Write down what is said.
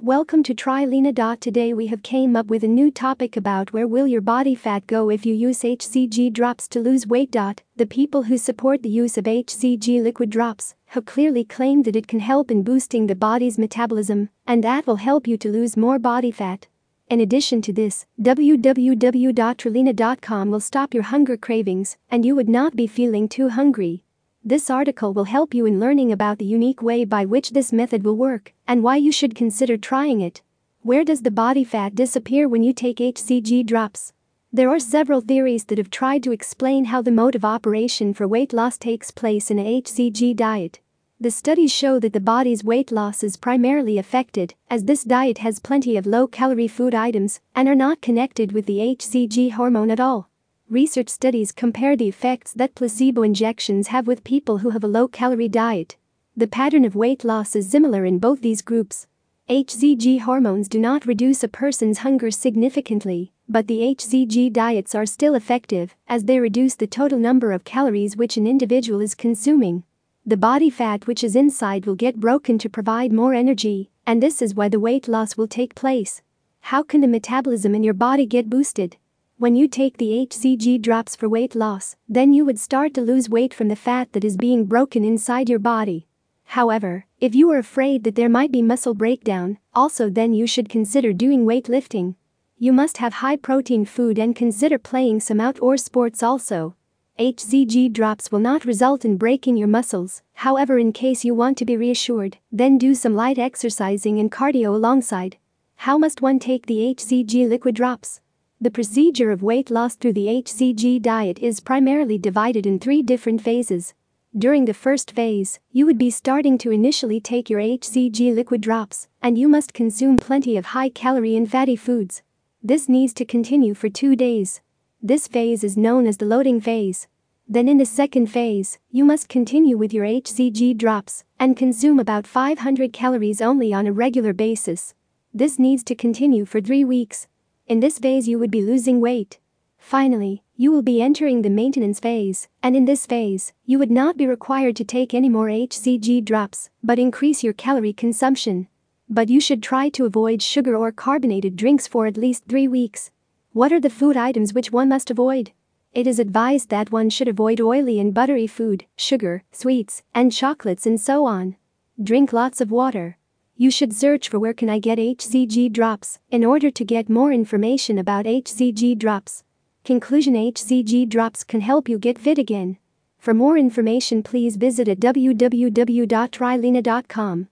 Welcome to Trilena. Today we have came up with a new topic about where will your body fat go if you use HCG drops to lose weight. The people who support the use of HCG liquid drops have clearly claimed that it can help in boosting the body's metabolism and that will help you to lose more body fat. In addition to this, www.trilena.com will stop your hunger cravings and you would not be feeling too hungry. This article will help you in learning about the unique way by which this method will work and why you should consider trying it. Where does the body fat disappear when you take HCG drops? There are several theories that have tried to explain how the mode of operation for weight loss takes place in a HCG diet. The studies show that the body's weight loss is primarily affected as this diet has plenty of low calorie food items and are not connected with the HCG hormone at all. Research studies compare the effects that placebo injections have with people who have a low calorie diet. The pattern of weight loss is similar in both these groups. HCG hormones do not reduce a person's hunger significantly, but the HCG diets are still effective as they reduce the total number of calories which an individual is consuming. The body fat which is inside will get broken to provide more energy, and this is why the weight loss will take place. How can the metabolism in your body get boosted? When you take the HCG drops for weight loss, then you would start to lose weight from the fat that is being broken inside your body. However, if you are afraid that there might be muscle breakdown, also then you should consider doing weightlifting. You must have high protein food and consider playing some outdoor sports also. HCG drops will not result in breaking your muscles, however, in case you want to be reassured, then do some light exercising and cardio alongside. How must one take the HCG liquid drops? The procedure of weight loss through the HCG diet is primarily divided in three different phases. During the first phase, you would be starting to initially take your HCG liquid drops, and you must consume plenty of high calorie and fatty foods. This needs to continue for two days. This phase is known as the loading phase. Then, in the second phase, you must continue with your HCG drops and consume about 500 calories only on a regular basis. This needs to continue for three weeks. In this phase, you would be losing weight. Finally, you will be entering the maintenance phase, and in this phase, you would not be required to take any more HCG drops, but increase your calorie consumption. But you should try to avoid sugar or carbonated drinks for at least three weeks. What are the food items which one must avoid? It is advised that one should avoid oily and buttery food, sugar, sweets, and chocolates, and so on. Drink lots of water. You should search for where can I get HCG drops in order to get more information about HCG drops. Conclusion HCG drops can help you get fit again. For more information please visit at www.trilena.com.